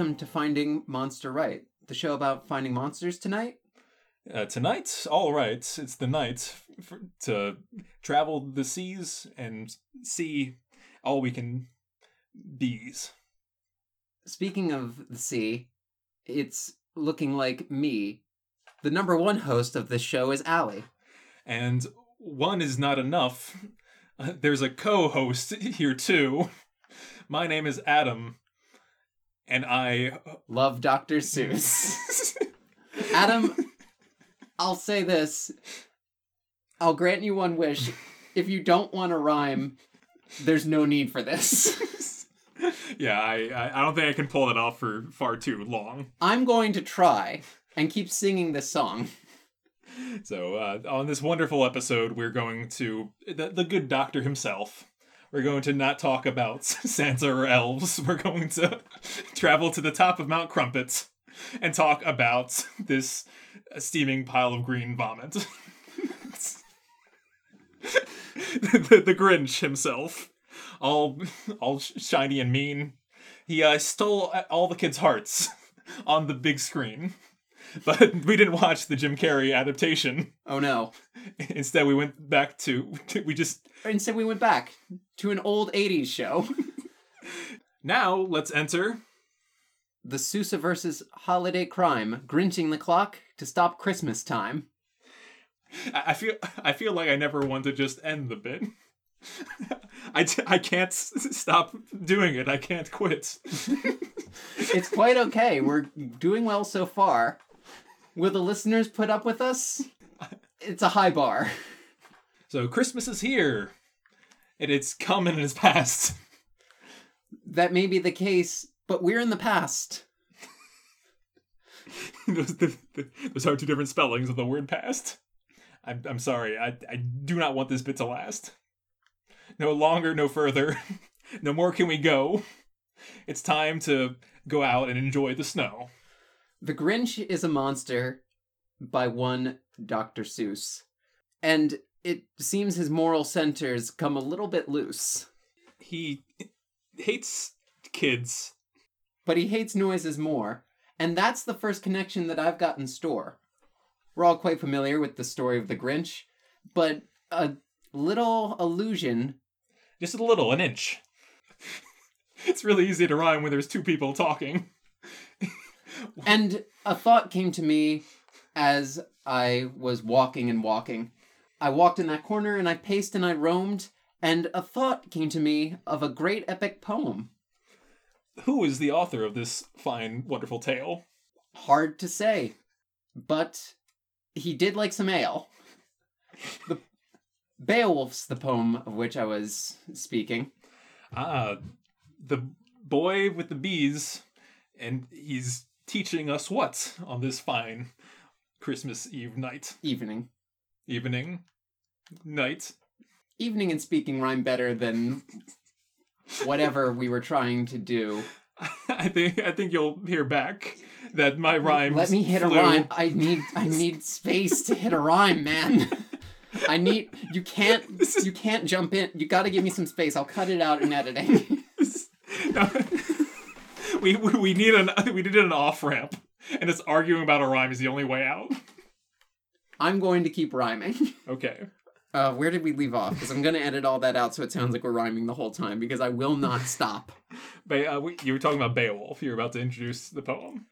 welcome to Finding Monster Right, the show about finding monsters tonight. Uh, tonight, all right, it's the night for, to travel the seas and see all we can bees. Speaking of the sea, it's looking like me. The number one host of this show is Allie. And one is not enough. There's a co-host here too. My name is Adam, and I Love Dr. Seuss. Adam, I'll say this. I'll grant you one wish. If you don't want to rhyme, there's no need for this. yeah, I I don't think I can pull that off for far too long. I'm going to try and keep singing this song. So uh, on this wonderful episode, we're going to the, the good doctor himself. We're going to not talk about Santa or elves. We're going to travel to the top of Mount Crumpit and talk about this steaming pile of green vomit. the, the Grinch himself, all all shiny and mean. He uh, stole all the kids' hearts on the big screen, but we didn't watch the Jim Carrey adaptation. Oh no. Instead, we went back to we just Instead, we went back to an old 80s show. now let's enter. the Sousa versus Holiday Crime, Grinching the Clock to Stop Christmas Time. I feel I feel like I never want to just end the bit. I, t- I can't s- stop doing it. I can't quit. It's quite okay. We're doing well so far. Will the listeners put up with us? It's a high bar. So Christmas is here, and it's come and it's past. That may be the case, but we're in the past. those, the, the, those are two different spellings of the word past. I'm, I'm sorry. I, I do not want this bit to last. No longer, no further. no more can we go. It's time to go out and enjoy the snow. The Grinch is a monster by one Dr. Seuss. And it seems his moral centers come a little bit loose. He hates kids. but he hates noises more. And that's the first connection that I've got in store. We're all quite familiar with the story of the Grinch, but a little allusion. Just a little, an inch. it's really easy to rhyme when there's two people talking. And a thought came to me as I was walking and walking. I walked in that corner and I paced and I roamed, and a thought came to me of a great epic poem. Who is the author of this fine, wonderful tale? Hard to say, but he did like some ale. The Beowulf's the poem of which I was speaking. Ah, the boy with the bees, and he's teaching us what on this fine Christmas Eve night, Evening. evening, night. Evening and speaking rhyme better than whatever we were trying to do. I think I think you'll hear back that my rhyme. Let me hit a rhyme. I need I need space to hit a rhyme, man. I need you can't you can't jump in. You got to give me some space. I'll cut it out in editing. we, we we need an we needed an off ramp, and it's arguing about a rhyme is the only way out. I'm going to keep rhyming. Okay. Uh, where did we leave off? Because I'm going to edit all that out so it sounds like we're rhyming the whole time because I will not stop. Be- uh, we, you were talking about Beowulf. You were about to introduce the poem.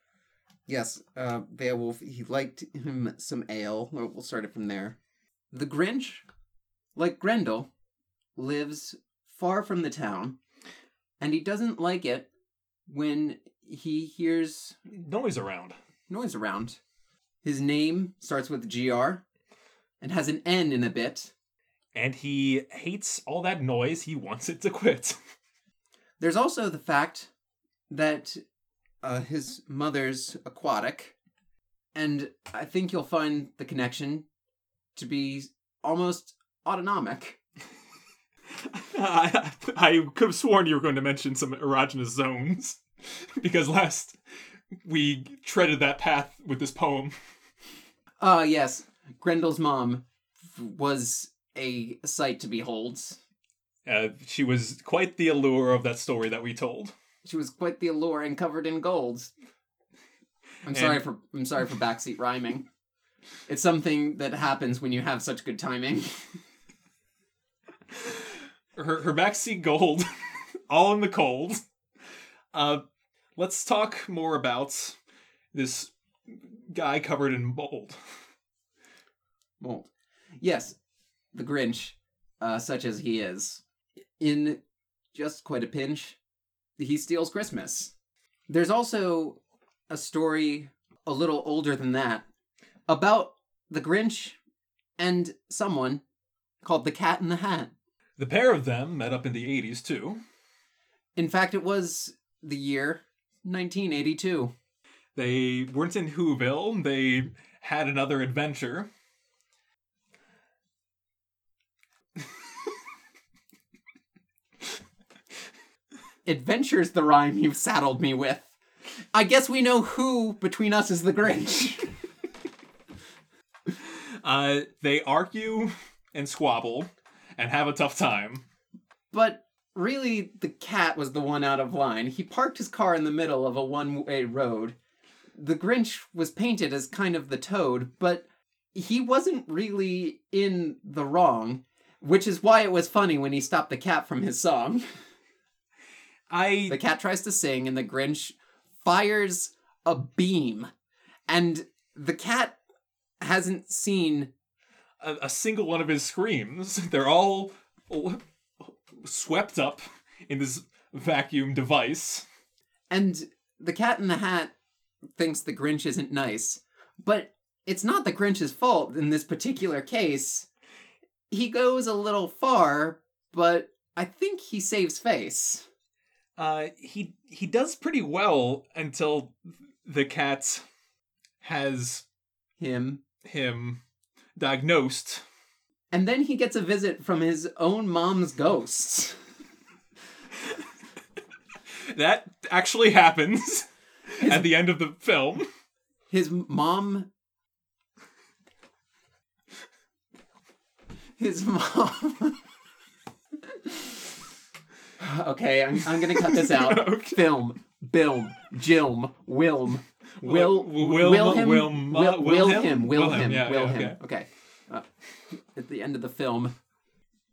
Yes, uh, Beowulf, he liked him some ale. We'll start it from there. The Grinch, like Grendel, lives far from the town, and he doesn't like it when he hears Noise around. noise around. His name starts with GR and has an N in a bit. and he hates all that noise. He wants it to quit. There's also the fact that uh, his mother's aquatic, and I think you'll find the connection to be almost autonomic. I, I could have sworn you were going to mention some erogenous zones because last we treaded that path with this poem. Ah, yes, Grendel's mom was a sight to behold. Uh, she was quite the allure of that story that we told. She was quite the allure and covered in gold. I'm sorry for I'm sorry for backseat rhyming. It's something that happens when you have such good timing. her her backseat gold, all in the cold. Uh, let's talk more about this guy covered in mold. Mold. Yes, the Grinch, uh, such as he is, in just quite a pinch, he steals Christmas. There's also a story a little older than that about the Grinch and someone called the Cat in the Hat. The pair of them met up in the '80s too. In fact, it was the year 1982. They weren't in Whoville. They had another adventure. Adventure's the rhyme you've saddled me with. I guess we know who between us is the Grinch. Uh, they argue and squabble and have a tough time. But really, the cat was the one out of line. He parked his car in the middle of a one way road. The Grinch was painted as kind of the toad, but he wasn't really in the wrong, which is why it was funny when he stopped the cat from his song. I The cat tries to sing, and the Grinch fires a beam. And the cat hasn't seen a, a single one of his screams. They're all swept up in this vacuum device. And the cat in the hat thinks the Grinch isn't nice. But it's not the Grinch's fault in this particular case. He goes a little far, but I think he saves face. Uh, he he does pretty well until the cat has Him. him diagnosed. And then he gets a visit from his own mom's ghosts. That actually happens at the end of the film. His mom. His mom. okay, I'm, I'm gonna cut this out. Okay. Film, Bilm, Jilm, Wilm, Will, Wil- Wilhelm, Wilm- Wil- Wilhelm? Wilhelm, Wilhelm, Wilhelm, yeah, yeah, Wilhelm. okay. Okay. Uh, at the end of the film,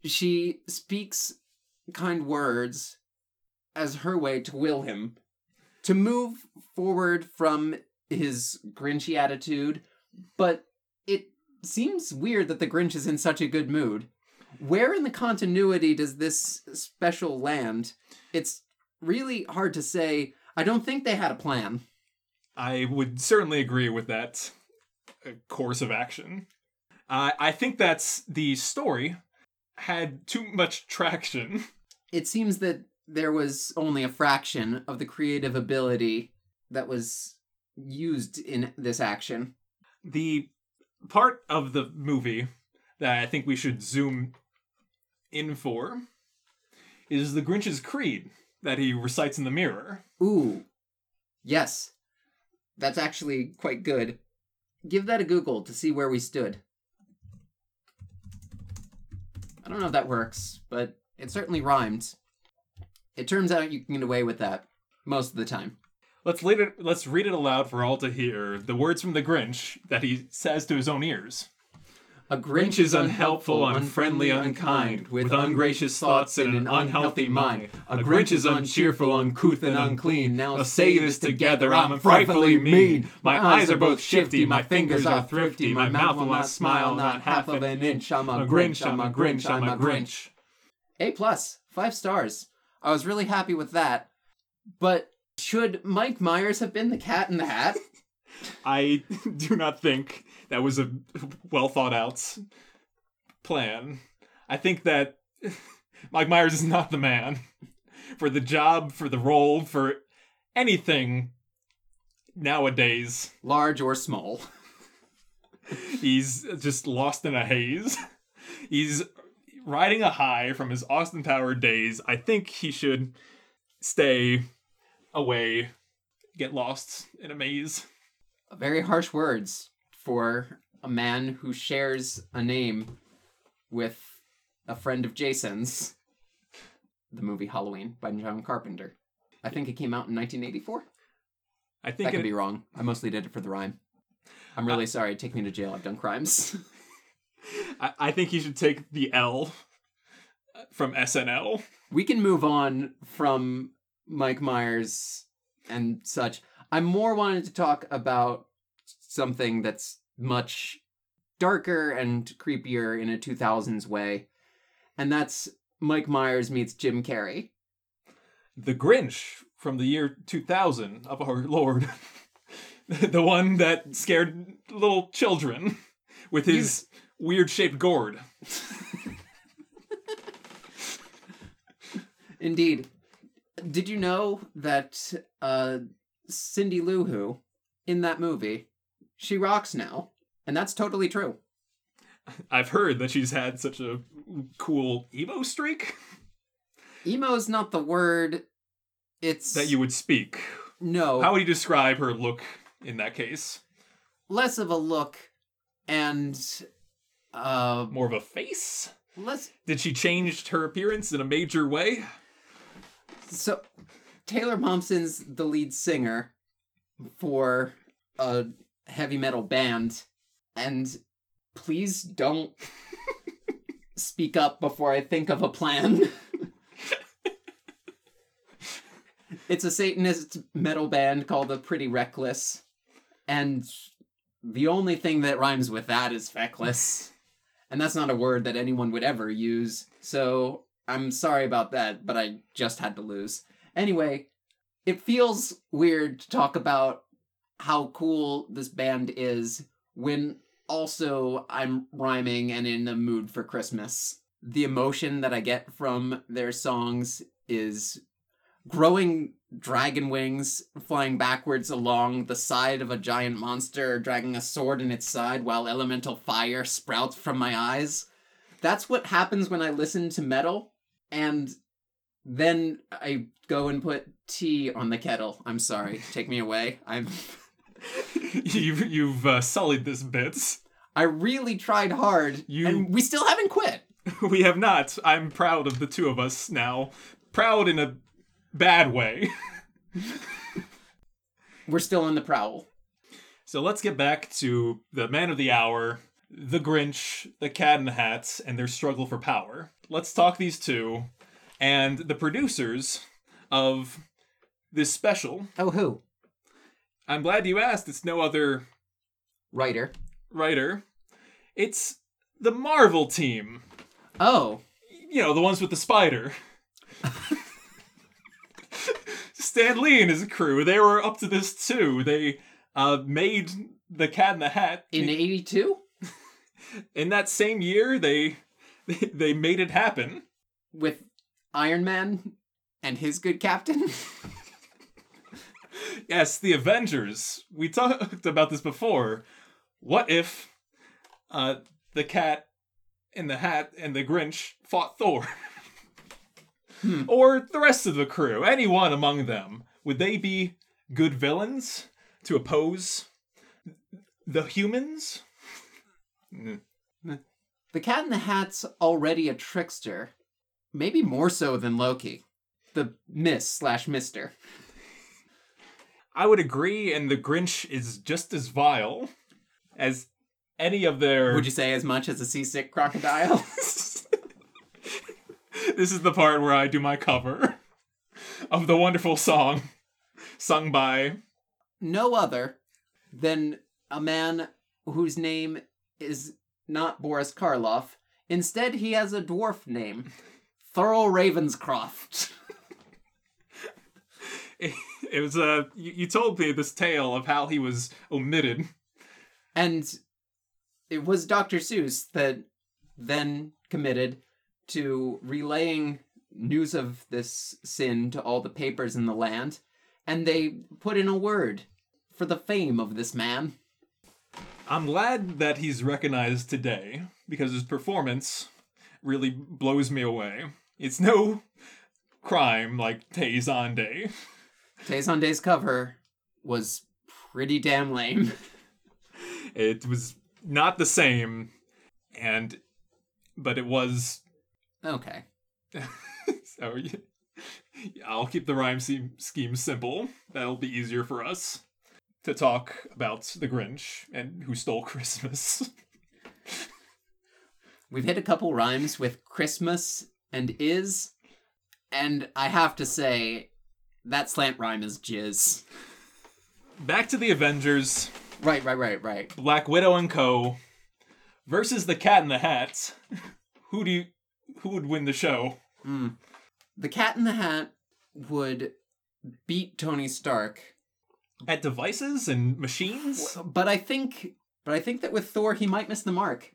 she speaks kind words as her way to will him to move forward from his Grinchy attitude, but it seems weird that the Grinch is in such a good mood. Where in the continuity does this special land? It's really hard to say. I don't think they had a plan. I would certainly agree with that uh, course of action. Uh, I think that's the story had too much traction. It seems that there was only a fraction of the creative ability that was used in this action. The part of the movie that I think we should zoom in for is the Grinch's creed that he recites in the mirror. Ooh. Yes. That's actually quite good. Give that a Google to see where we stood. I don't know if that works, but it certainly rhymed. It turns out you can get away with that most of the time. Let's read it. Let's read it aloud for all to hear. The words from the Grinch that he says to his own ears. A Grinch is unhelpful, unfriendly, unkind, with ungracious thoughts and an unhealthy mind. A Grinch is uncheerful, uncouth, and unclean. Now say this together, I'm frightfully mean. My eyes are both shifty, my fingers are thrifty, my mouth will not smile, not half of an inch. I'm A Grinch, I'm a Grinch, I'm a Grinch. A plus, five stars. I was really happy with that. But should Mike Myers have been the cat in the hat? I do not think that was a well thought out plan. I think that Mike Myers is not the man for the job, for the role, for anything nowadays. Large or small? He's just lost in a haze. He's riding a high from his Austin Power days. I think he should stay away, get lost in a maze. Very harsh words for a man who shares a name with a friend of Jason's. The movie Halloween by John Carpenter. I think it came out in 1984. I think That could it, be wrong. I mostly did it for the rhyme. I'm really sorry. Take me to jail. I've done crimes. I, I think you should take the L from SNL. we can move on from Mike Myers and such. I more wanted to talk about something that's much darker and creepier in a 2000s way, and that's Mike Myers meets Jim Carrey. The Grinch from the year 2000 of our Lord. the one that scared little children with his weird shaped gourd. Indeed. Did you know that uh, Cindy Lou Who, in that movie, she rocks now? And that's totally true. I've heard that she's had such a cool emo streak Emo's not the word. It's that you would speak. no How would you describe her look in that case? less of a look and uh More of a face? less Did she change her appearance in a major way? so Taylor Momsen's the lead singer for a heavy metal band and please don't speak up before I think of a plan. it's a Satanist metal band called the Pretty Reckless and the only thing that rhymes with that is feckless. And that's not a word that anyone would ever use. So I'm sorry about that, but I just had to lose. Anyway, it feels weird to talk about how cool this band is when also I'm rhyming and in the mood for Christmas. The emotion that I get from their songs is growing dragon wings flying backwards along the side of a giant monster dragging a sword in its side while elemental fire sprouts from my eyes. That's what happens when I listen to metal and then I go and put tea on the kettle. I'm sorry. Take me away. I'm you've you've uh, sullied this bit. I really tried hard You- and we still haven't quit. We have not. I'm proud of the two of us now. Proud in a bad way. We're still on the prowl. So let's get back to the man of the hour, the Grinch, the Cat in the Hat, and their struggle for power. Let's talk these two and the producers of this special. Oh who? I'm glad you asked. It's no other Writer. writer. It's the Marvel team. Oh. You know, the ones with the spider. Stan Lee and his crew, they were up to this too. They uh, made the Cat in the Hat In 82? in that same year. They they made it happen. With Iron Man and his good captain? Yes, the Avengers. We talked about this before. What if uh, the Cat in the Hat and the Grinch fought Thor? Hmm. Or the rest of the crew, anyone among them, would they be good villains to oppose the humans? The Cat in the Hat's already a trickster. Maybe more so than Loki. The Miss slash Mister. I would agree, and the Grinch is just as vile as any of their. Would you say as much as a seasick crocodile? this is the part where I do my cover of the wonderful song sung by no other than a man whose name is not Boris Karloff. Instead, he has a dwarf name. Thurl Ravenscroft. it was uh you, you told me this tale of how he was omitted And it was Dr. Seuss that then committed to relaying news of this sin to all the papers in the land, and they put in a word for the fame of this man. i'm glad that he's recognized today because his performance really blows me away it's no crime like Tays on Day. Tay Zonday's cover was pretty damn lame. It was not the same, and but it was Okay. so you, I'll keep the rhyme scheme simple. That'll be easier for us to talk about the Grinch and who stole Christmas. We've hit a couple rhymes with Christmas and is, and I have to say, that slant rhyme is jizz. Back to the Avengers, Right, right, right, right. Black Widow and Co. versus the Cat in the Hat. Who do you, who would win the show? Mm. The Cat in the Hat would beat Tony Stark, At devices and machines? but I think, but I think that with Thor he might miss the mark.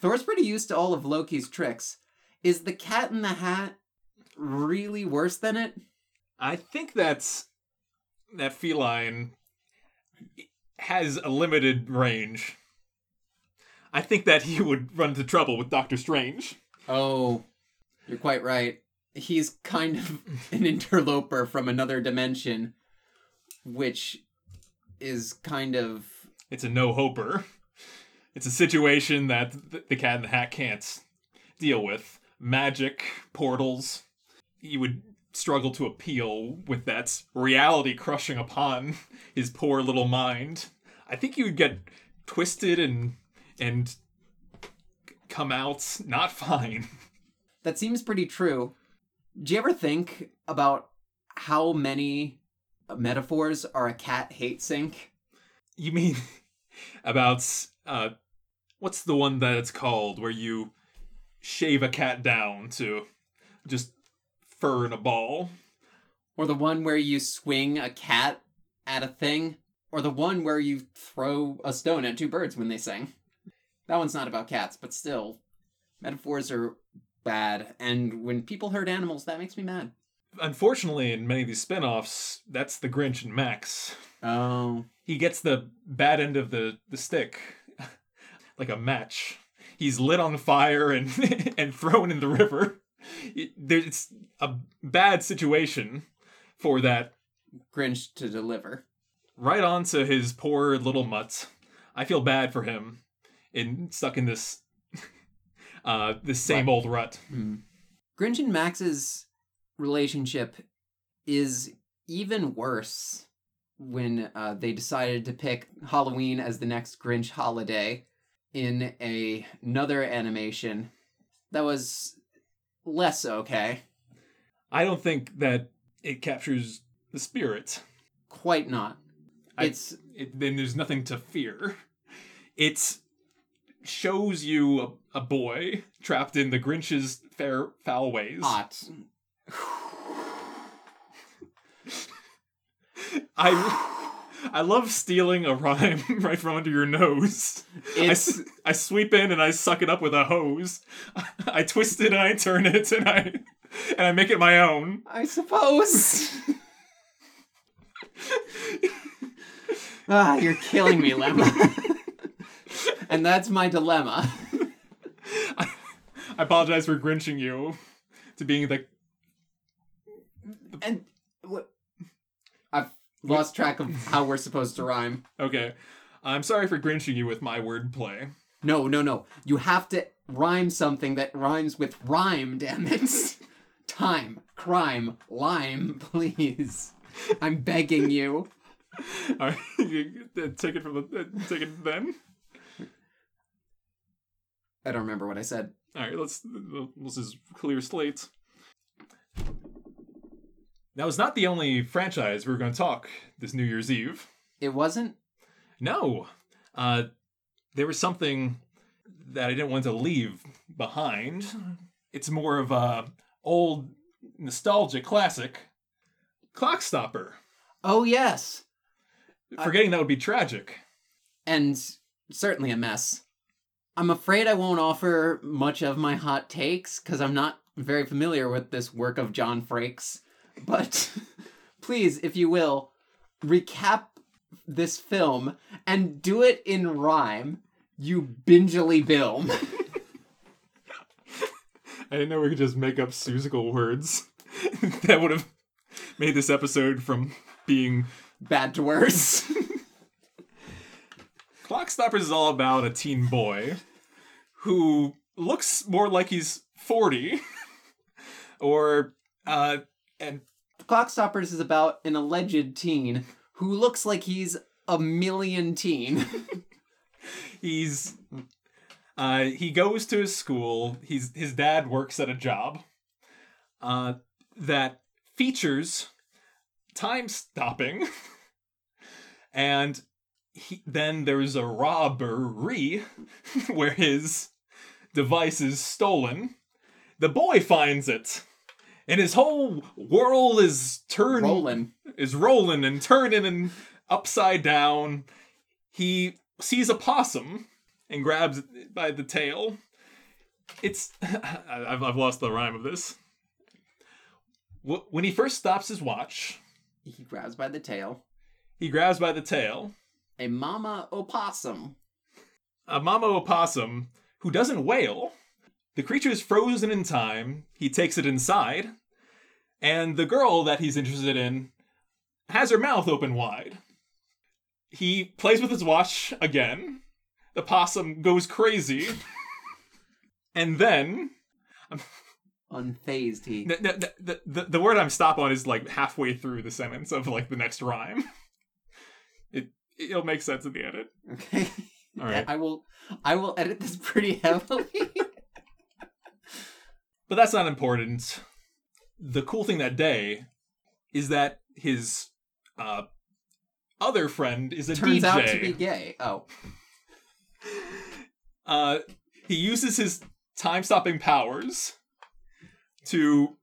Thor's pretty used to all of Loki's tricks. Is the Cat in the Hat really worse than it? I think that's that feline has a limited range. I think that he would run into trouble with Doctor Strange. Oh, you're quite right. He's kind of an interloper from another dimension, which is kind of. It's a no hoper. It's a situation that the Cat in the Hat can't deal with. Magic, portals. He would struggle to appeal with that reality crushing upon his poor little mind. I think he would get twisted and and come out not fine. That seems pretty true. Do you ever think about how many metaphors are a cat hate sink? You mean about uh what's the one that it's called where you shave a cat down to just fur in a ball? Or the one where you swing a cat at a thing? Or the one where you throw a stone at two birds when they sing? That one's not about cats, but still, metaphors are bad, and when people hurt animals, that makes me mad. Unfortunately, in many of these spin-offs, that's the Grinch and Max. Oh. He gets the bad end of the, the stick. like a match. He's lit on fire and and thrown in the river. It, it's a bad situation for that Grinch to deliver. right onto his poor little mutt. I feel bad for him in stuck in this uh this same Right. old rut. Grinch and Max's relationship is even worse when uh, they decided to pick Halloween as the next Grinch holiday in a, another animation that was less okay. I don't think that it captures the spirit. Quite not. I- It's It, then there's nothing to fear. It shows you a, a boy trapped in the Grinch's fair foul ways. hot. I I love stealing a rhyme right from under your nose. I, It's s- I sweep in and I suck it up with a hose. I twist it and I turn it and I and I make it my own. I suppose. ah, you're killing me, Lemma. and that's my dilemma. I, I apologize for grinching you to being the And lost track of how we're supposed to rhyme. okay. I'm sorry for grinching you with my wordplay. No, no, no. You have to rhyme something that rhymes with rhyme, damn it. Time, crime, lime, please. I'm begging you. All right, take it from the take it then. I don't remember what I said. All right, let's this is clear slate. That was not the only franchise we were going to talk this New Year's Eve. It wasn't? No, uh, there was something that I didn't want to leave behind. It's more of a old nostalgic classic, Clockstopper. Oh, yes. I- Forgetting that would be tragic. and certainly a mess. I'm afraid I won't offer much of my hot takes because I'm not very familiar with this work of John Frakes. But please, if you will, recap this film and do it in rhyme. You bingely bilm. I didn't know we could just make up musical words that would have made this episode from being Bad to worse. Clockstoppers is all about a teen boy who looks more like he's 40 or uh and Clockstoppers is about an alleged teen who looks like he's a million teen. He's uh he goes to his school. He's his dad works at a job uh that features time stopping. and he, then there's a robbery where his device is stolen. The boy finds it. And his whole world is turning, Rolling. is rolling and turning and upside down. He sees a possum and grabs it by the tail. It's I've, I've lost the rhyme of this. When he first stops his watch, He grabs by the tail. he grabs by the tail A mama opossum. a mama opossum who doesn't wail. The creature is frozen in time. He takes it inside, and the girl that he's interested in has her mouth open wide. He plays with his watch again. The possum goes crazy, and then Unfazed he. the, the, the, the, the word I'm stop on is like halfway through the sentence of like the next rhyme. It it'll make sense at the edit. Okay. All right. I will I will edit this pretty heavily. But that's not important. The cool thing that day is that his uh, other friend is a Turns DJ. out to be gay. Oh. uh, he uses his time stopping powers to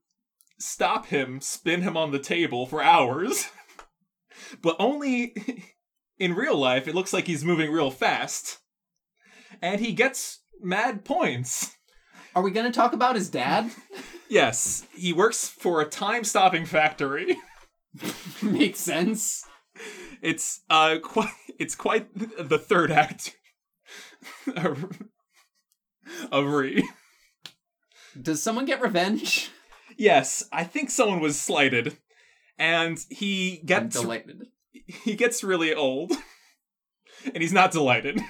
stop him, spin him on the table for hours. but only in real life, it looks like he's moving real fast. And he gets mad points. Are we gonna talk about his dad? Yes, he works for a time stopping factory. Makes sense. It's uh quite it's quite the third act of of Re. Does someone get revenge? Yes, I think someone was slighted, and he I'm gets delighted. he gets really old, and he's not delighted.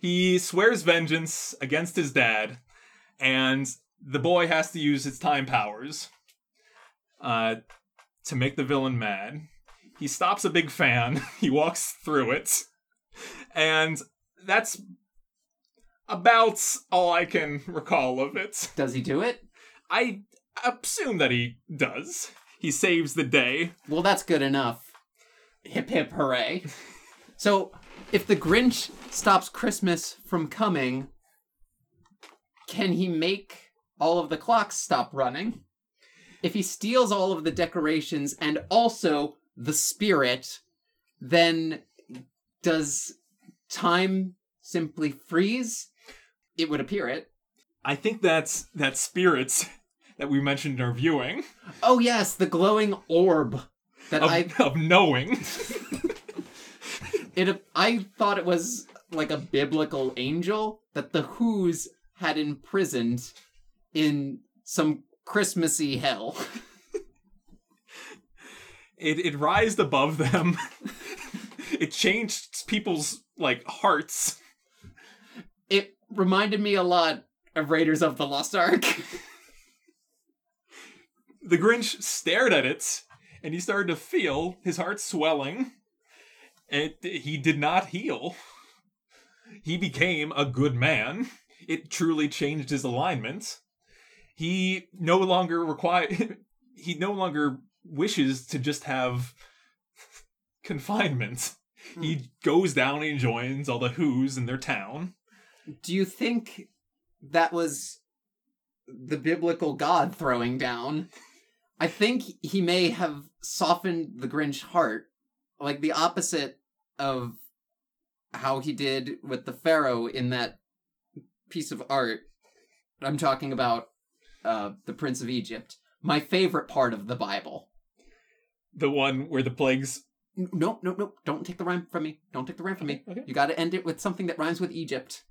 He swears vengeance against his dad, and the boy has to use his time powers uh, to make the villain mad. He stops a big fan. He walks through it, and that's about all I can recall of it. Does he do it? I assume that he does. He saves the day. Well, that's good enough. Hip hip hooray. So, if the Grinch stops Christmas from coming, can he make all of the clocks stop running? If he steals all of the decorations and also the spirit, then does time simply freeze? It would appear it. I think that's that spirits that we mentioned in our viewing Oh yes, the glowing orb that of, I of knowing. it I thought it was like a biblical angel that the Who's had imprisoned in some Christmassy hell. it it rised above them. it changed people's like hearts. It reminded me a lot of Raiders of the Lost Ark. The Grinch stared at it and he started to feel his heart swelling. And he did not heal. He became a good man. It truly changed his alignment. He no longer require he no longer wishes to just have confinement. Hmm. He goes down and joins all the Who's in their town. Do you think that was the biblical God throwing down? I think he may have softened the Grinch heart, like the opposite of how he did with the Pharaoh in that piece of art. I'm talking about uh, the Prince of Egypt, my favorite part of the Bible. The one where the plagues No, no, no! Don't take the rhyme from me. Don't take the rhyme from me. Okay. You got to end it with something that rhymes with Egypt.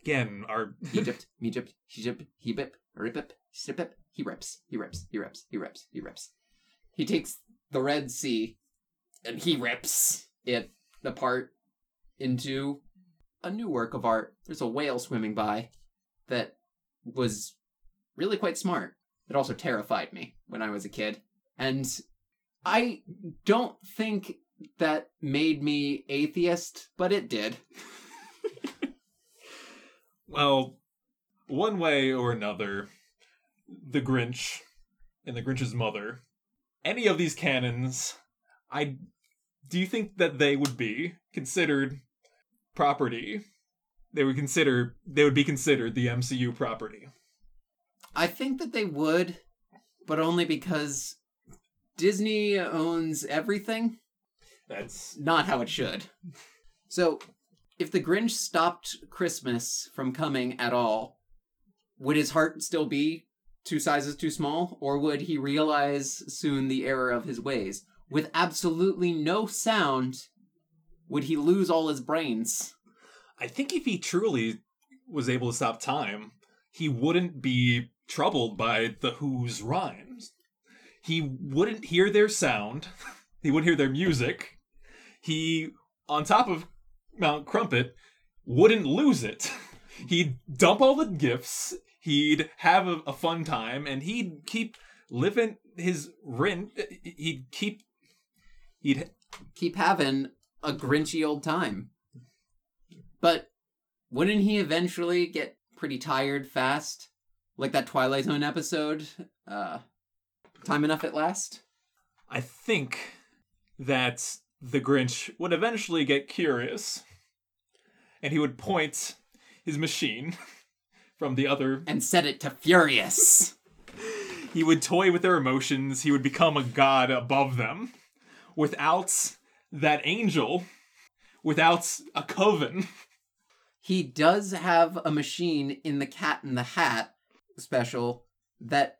again our Egypt, Egypt, Egypt, Hebip, Ripip, Sipip, he rips, he rips, he rips, he rips, he rips. He takes the Red Sea and he rips it apart into a new work of art. There's a whale swimming by that was really quite smart. It also terrified me when I was a kid. And I don't think that made me atheist, but it did. Well, one way or another, the Grinch and the Grinch's mother, any of these canons, I do you think that they would be considered property? They would consider they would be considered the MCU property. I think that they would, but only because Disney owns everything. That's Not how it should. So, if the Grinch stopped Christmas from coming at all, would his heart still be two sizes too small? Or would he realize soon the error of his ways? With absolutely no sound, would he lose all his brains? I think if he truly was able to stop time, he wouldn't be troubled by the Who's rhymes. He wouldn't hear their sound. He wouldn't hear their music. He, on top of Mount Crumpit, wouldn't lose it. He'd dump all the gifts. He'd have a, a fun time, and he'd keep living his rent. He'd keep. He'd Keep having a Grinchy old time. But wouldn't he eventually get pretty tired fast? Like that Twilight Zone episode? Uh, time enough at last? I think that the Grinch would eventually get curious and he would point his machine from the other. And set it to furious. He would toy with their emotions. He would become a god above them without that angel, without a coven. he does have a machine in the Cat in the Hat special that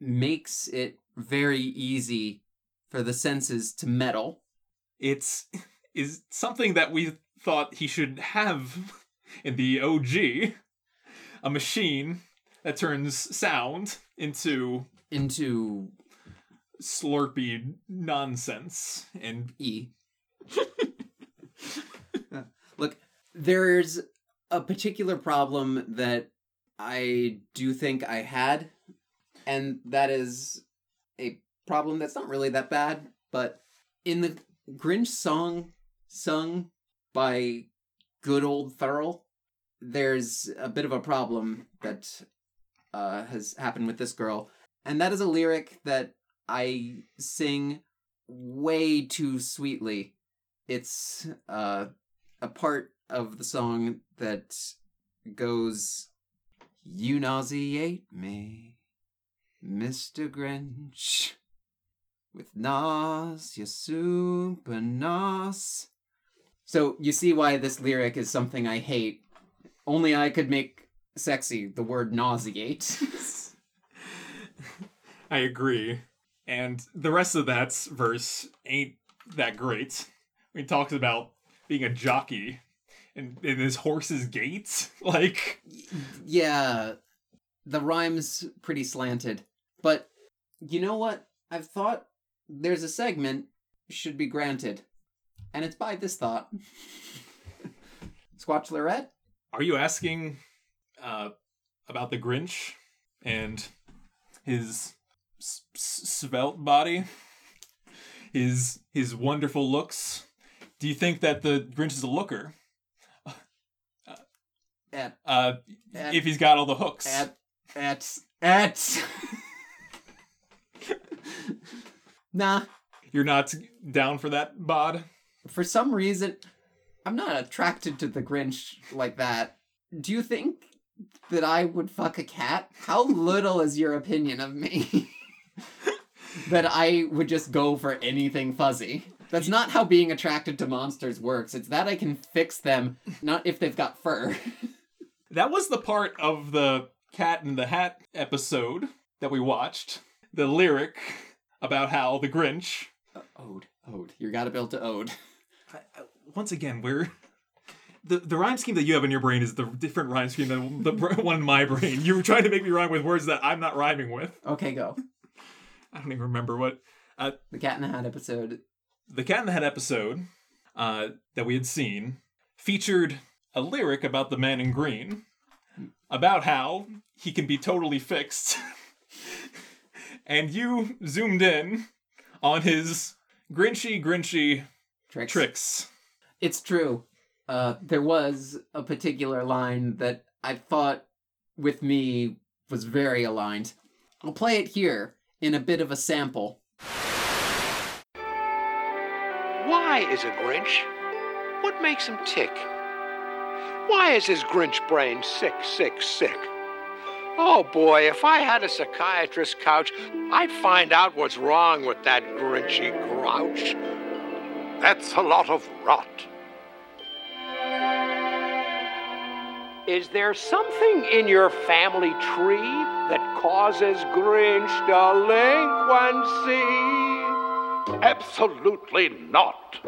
makes it very easy for the senses to meddle. It's is something that we thought he should have in the OG. A machine that turns sound into into slurpy nonsense and E. Look, there's a particular problem that I do think I had, and that is a problem that's not really that bad, but in the Grinch song sung by good old Thurl, there's a bit of a problem that uh, has happened with this girl, and that is a lyric that I sing way too sweetly. It's uh, a part of the song that goes, You nauseate me, Mr. Grinch, with nausea super nos. So you see why this lyric is something I hate. Only I could make sexy the word nauseate. I agree. And the rest of that verse ain't that great. He talks about being a jockey and, in his horse's gait. Like, yeah, the rhyme's pretty slanted. But you know what? I've thought there's a segment should be granted. And it's by this thought. Squatch Lorette? are you asking uh, about the Grinch and his s- svelte body? His his wonderful looks? Do you think that the Grinch is a looker? At Uh, At- if he's got all the hooks. at at at Nah. You're not down for that bod? For some reason I'm not attracted to the Grinch like that. Do you think that I would fuck a cat? How little is your opinion of me? that I would just go for anything fuzzy. That's not how being attracted to monsters works. It's that I can fix them, not if they've got fur. That was the part of the Cat in the Hat episode that we watched. The lyric about how the Grinch. Uh, ode, ode. You gotta build to ode. I- I- Once again, we're. The, the rhyme scheme that you have in your brain is the different rhyme scheme than the one in my brain. You were trying to make me rhyme with words that I'm not rhyming with. Okay, go. I don't even remember what. The Cat in the Hat episode. The Cat in the Hat episode uh, that we had seen featured a lyric about the man in green, about how he can be totally fixed. and you zoomed in on his Grinchy Grinchy Tricks. tricks. It's true. Uh, there was a particular line that I thought with me was very aligned. I'll play it here in a bit of a sample. Why is a Grinch? What makes him tick? Why is his Grinch brain sick, sick, sick? Oh boy, if I had a psychiatrist's couch, I'd find out what's wrong with that Grinchy grouch. That's a lot of rot. Is there something in your family tree that causes Grinch delinquency? Absolutely not.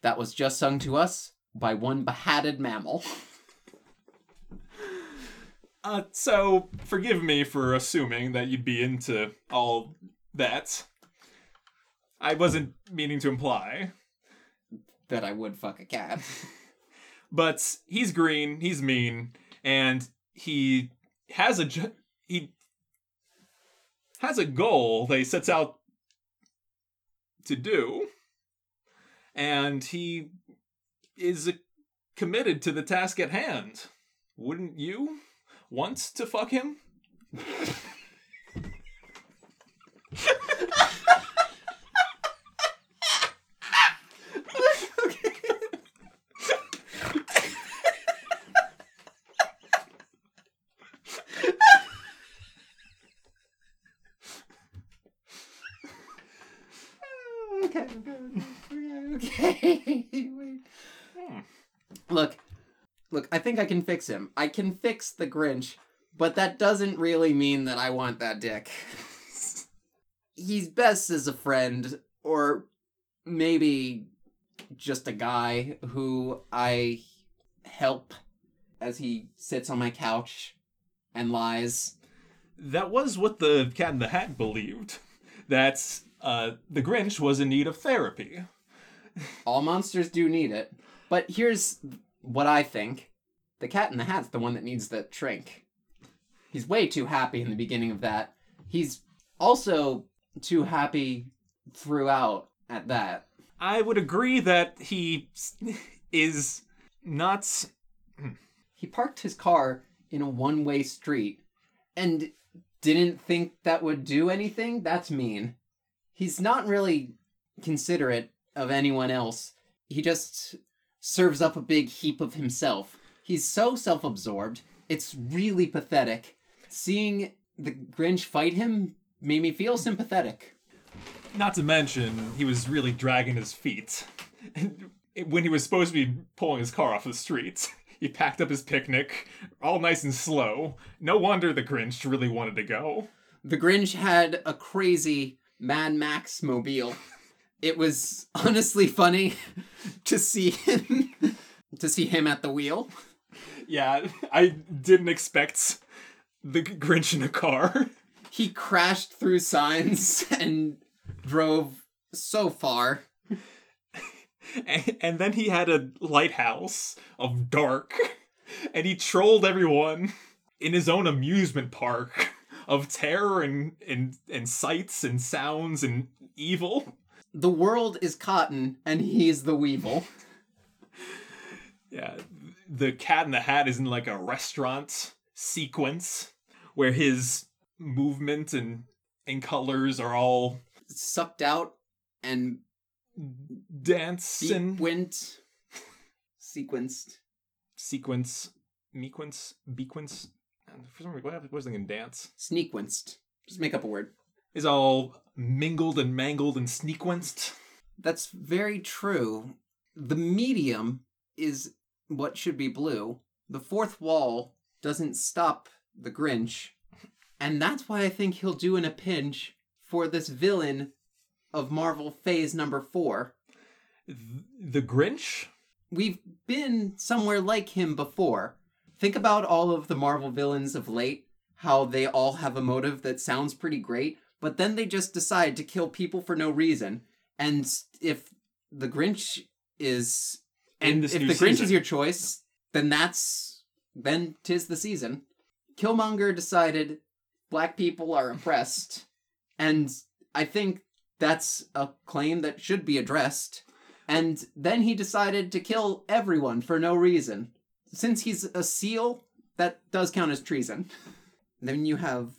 That was just sung to us by one behatted mammal. Uh, so forgive me for assuming that you'd be into all that. I wasn't meaning to imply, that I would fuck a cat. but he's green, he's mean, and he has a he has a goal that he sets out to do, and he is uh, committed to the task at hand. Wouldn't you want to fuck him? okay, okay. Hmm. Look, look, I think I can fix him. I can fix the Grinch, but that doesn't really mean that I want that dick. He's best as a friend, or maybe just a guy who I help as he sits on my couch and lies. That was what the Cat in the Hat believed. That uh, the Grinch was in need of therapy. All monsters do need it. But here's what I think. The cat in the hat's the one that needs the shrink. He's way too happy in the beginning of that. He's also too happy throughout at that. I would agree that he is not. He parked his car in a one way street and didn't think that would do anything. That's mean. He's not really considerate of anyone else. He just serves up a big heap of himself. He's so self absorbed. It's really pathetic. Seeing the Grinch fight him made me feel sympathetic. Not to mention, he was really dragging his feet. when he was supposed to be pulling his car off the street, he packed up his picnic, all nice and slow. No wonder the Grinch really wanted to go. The Grinch had a crazy Mad Max mobile. It was honestly funny to see him to see him at the wheel. Yeah, I didn't expect the Grinch in a car. He crashed through signs and drove so far. and, and then he had a lighthouse of dark and he trolled everyone in his own amusement park of terror and and, and sights and sounds and evil The world is cotton and he's the weevil. yeah the cat in the hat is in like a restaurant sequence where his movement and and colors are all Sucked out and dance and went sequenced. sequence mequence bequence for some reason what happened- what was I thinking dance Sneaquenced. Just make up a word. is all mingled and mangled and snequenced. That's very true. The medium is what should be blue. The fourth wall doesn't stop the Grinch. And that's why I think he'll do in a pinch for this villain of Marvel Phase number four. The Grinch? We've been somewhere like him before. Think about all of the Marvel villains of late, how they all have a motive that sounds pretty great, but then they just decide to kill people for no reason. And if the Grinch is and if the Grinch season. is your choice, then that's then tis the season. Killmonger decided black people are oppressed And I think that's a claim that should be addressed. And then he decided to kill everyone for no reason. Since he's a seal, that does count as treason. Then you have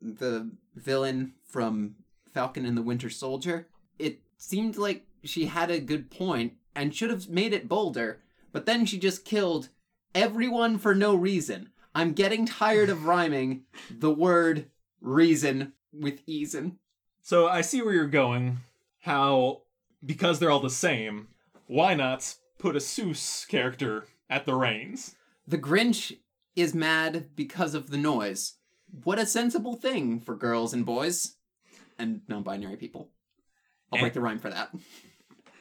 the villain from Falcon and the Winter Soldier. It seemed like she had a good point and should have made it bolder, but then she just killed everyone for no reason. I'm getting tired of rhyming the word reason with eason. So I see where you're going. How, because they're all the same, why not put a Seuss character at the reins? The Grinch is mad because of the noise. What a sensible thing for girls and boys and non binary people. I'll break the rhyme for that.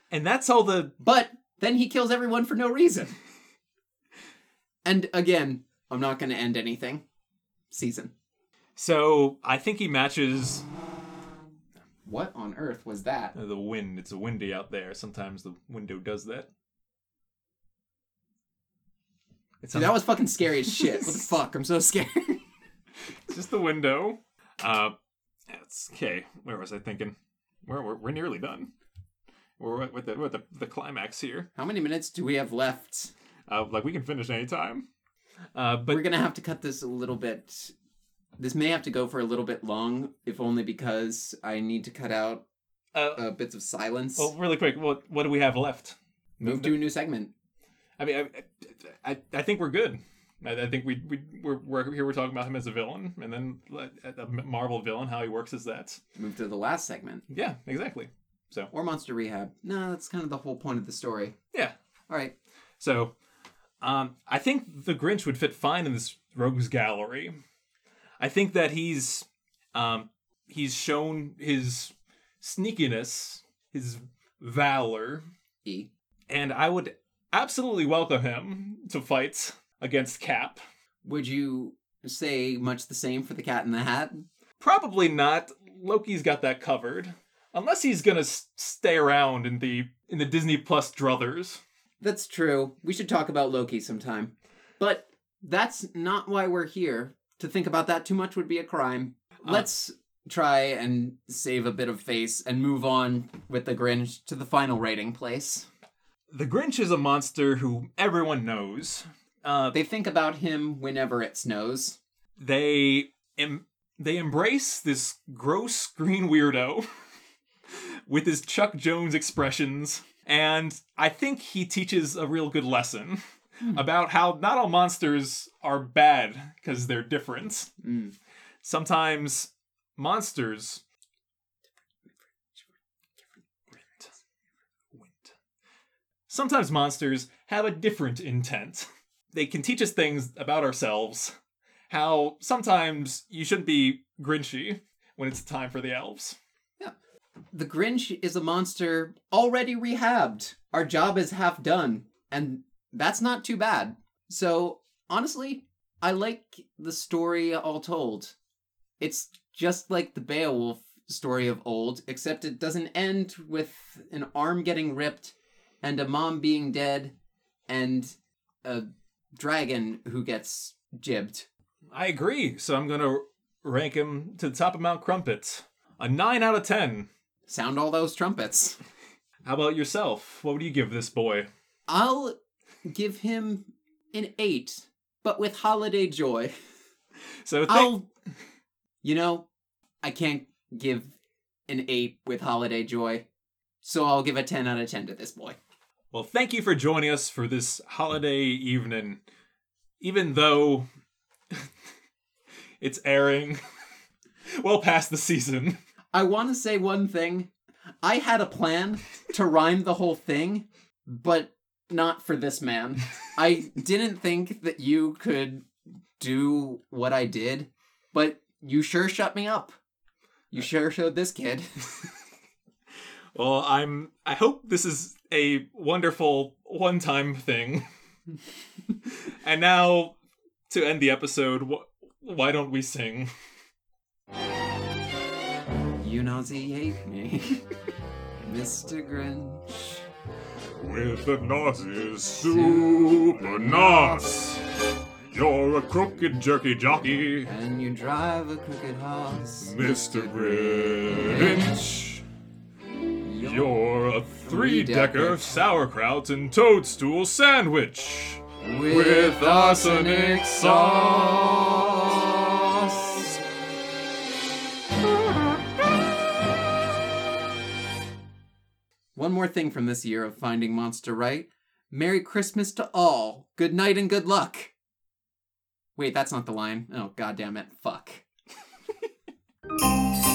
And that's all the. But then he kills everyone for no reason. And again, I'm not going to end anything. Season. So I think he matches What on earth was that? the wind. It's windy out there. Sometimes the window does that. It's Dude, that was fucking scary as shit. What the fuck? I'm so scared. It's just the window. Uh, it's okay. Where was I thinking? We're we're, we're nearly done. We're with the with the, the climax here. How many minutes do we have left? Uh, like we can finish anytime. Uh, but We're gonna have to cut this a little bit. This may have to go for a little bit long, if only because I need to cut out uh, uh, bits of silence. well, really quick, what what do we have left? Move to a new segment. I mean, I, I, I think we're good. I, I think we we we're, we're here. We're talking about him as a villain, and then a Marvel villain, how he works as that. Move to the last segment. Yeah, exactly. So Or Monster Rehab. No, that's kind of the whole point of the story. yeah, All right. So, um, I think the Grinch would fit fine in this rogues gallery. I think that he's um, he's shown his sneakiness, his valor, E. and I would absolutely welcome him to fight against Cap. Would you say much the same for the Cat in the Hat? Probably not. Loki's got that covered, unless he's gonna s- stay around in the in the Disney Plus druthers. That's true. We should talk about Loki sometime. But that's not why we're here. To think about that too much would be a crime. Uh. Let's try and save a bit of face and move on with the Grinch to the final rating place. The Grinch is a monster who everyone knows. Uh, They think about him whenever it snows. they em- they embrace this gross green weirdo with his Chuck Jones expressions, and I think he teaches a real good lesson about how not all monsters are bad because they're different. Mm. Sometimes monsters. Sometimes monsters have a different intent. They can teach us things about ourselves. How sometimes you shouldn't be grinchy when it's time for the elves. Yeah. The Grinch is a monster already rehabbed. Our job is half done, and that's not too bad. So, honestly, I like the story all told. It's just like the Beowulf story of old, except it doesn't end with an arm getting ripped and a mom being dead and a dragon who gets jibbed. I agree, so I'm gonna rank him to the top of Mount Crumpit. A 9 out of 10. Sound all those trumpets. How about yourself? What would you give this boy? I'll give him an eight, but with holiday joy. So thank- I'll, you know, I can't give an eight with holiday joy, so I'll give a 10 out of 10 to this boy. Well, thank you for joining us for this holiday evening. Even though it's airing well past the season. I want to say one thing. I had a plan to rhyme the whole thing, but not for this man. I didn't think that you could do what I did, but you sure shut me up. You sure showed this kid. Well, I'm I hope this is a wonderful one-time thing. and now to end the episode, wh- why don't we sing? You nauseate me, Mr. Grinch. With the nauseous super nos. You're a crooked jerky jockey, And you drive a crooked horse. Mr. Grinch. You're a three decker sauerkraut and toadstool sandwich with arsenic sauce. One more thing from this year of Finding Monster Right. Merry Christmas to all. Good night and good luck. Wait, that's not the line. Oh, god damn it. Fuck.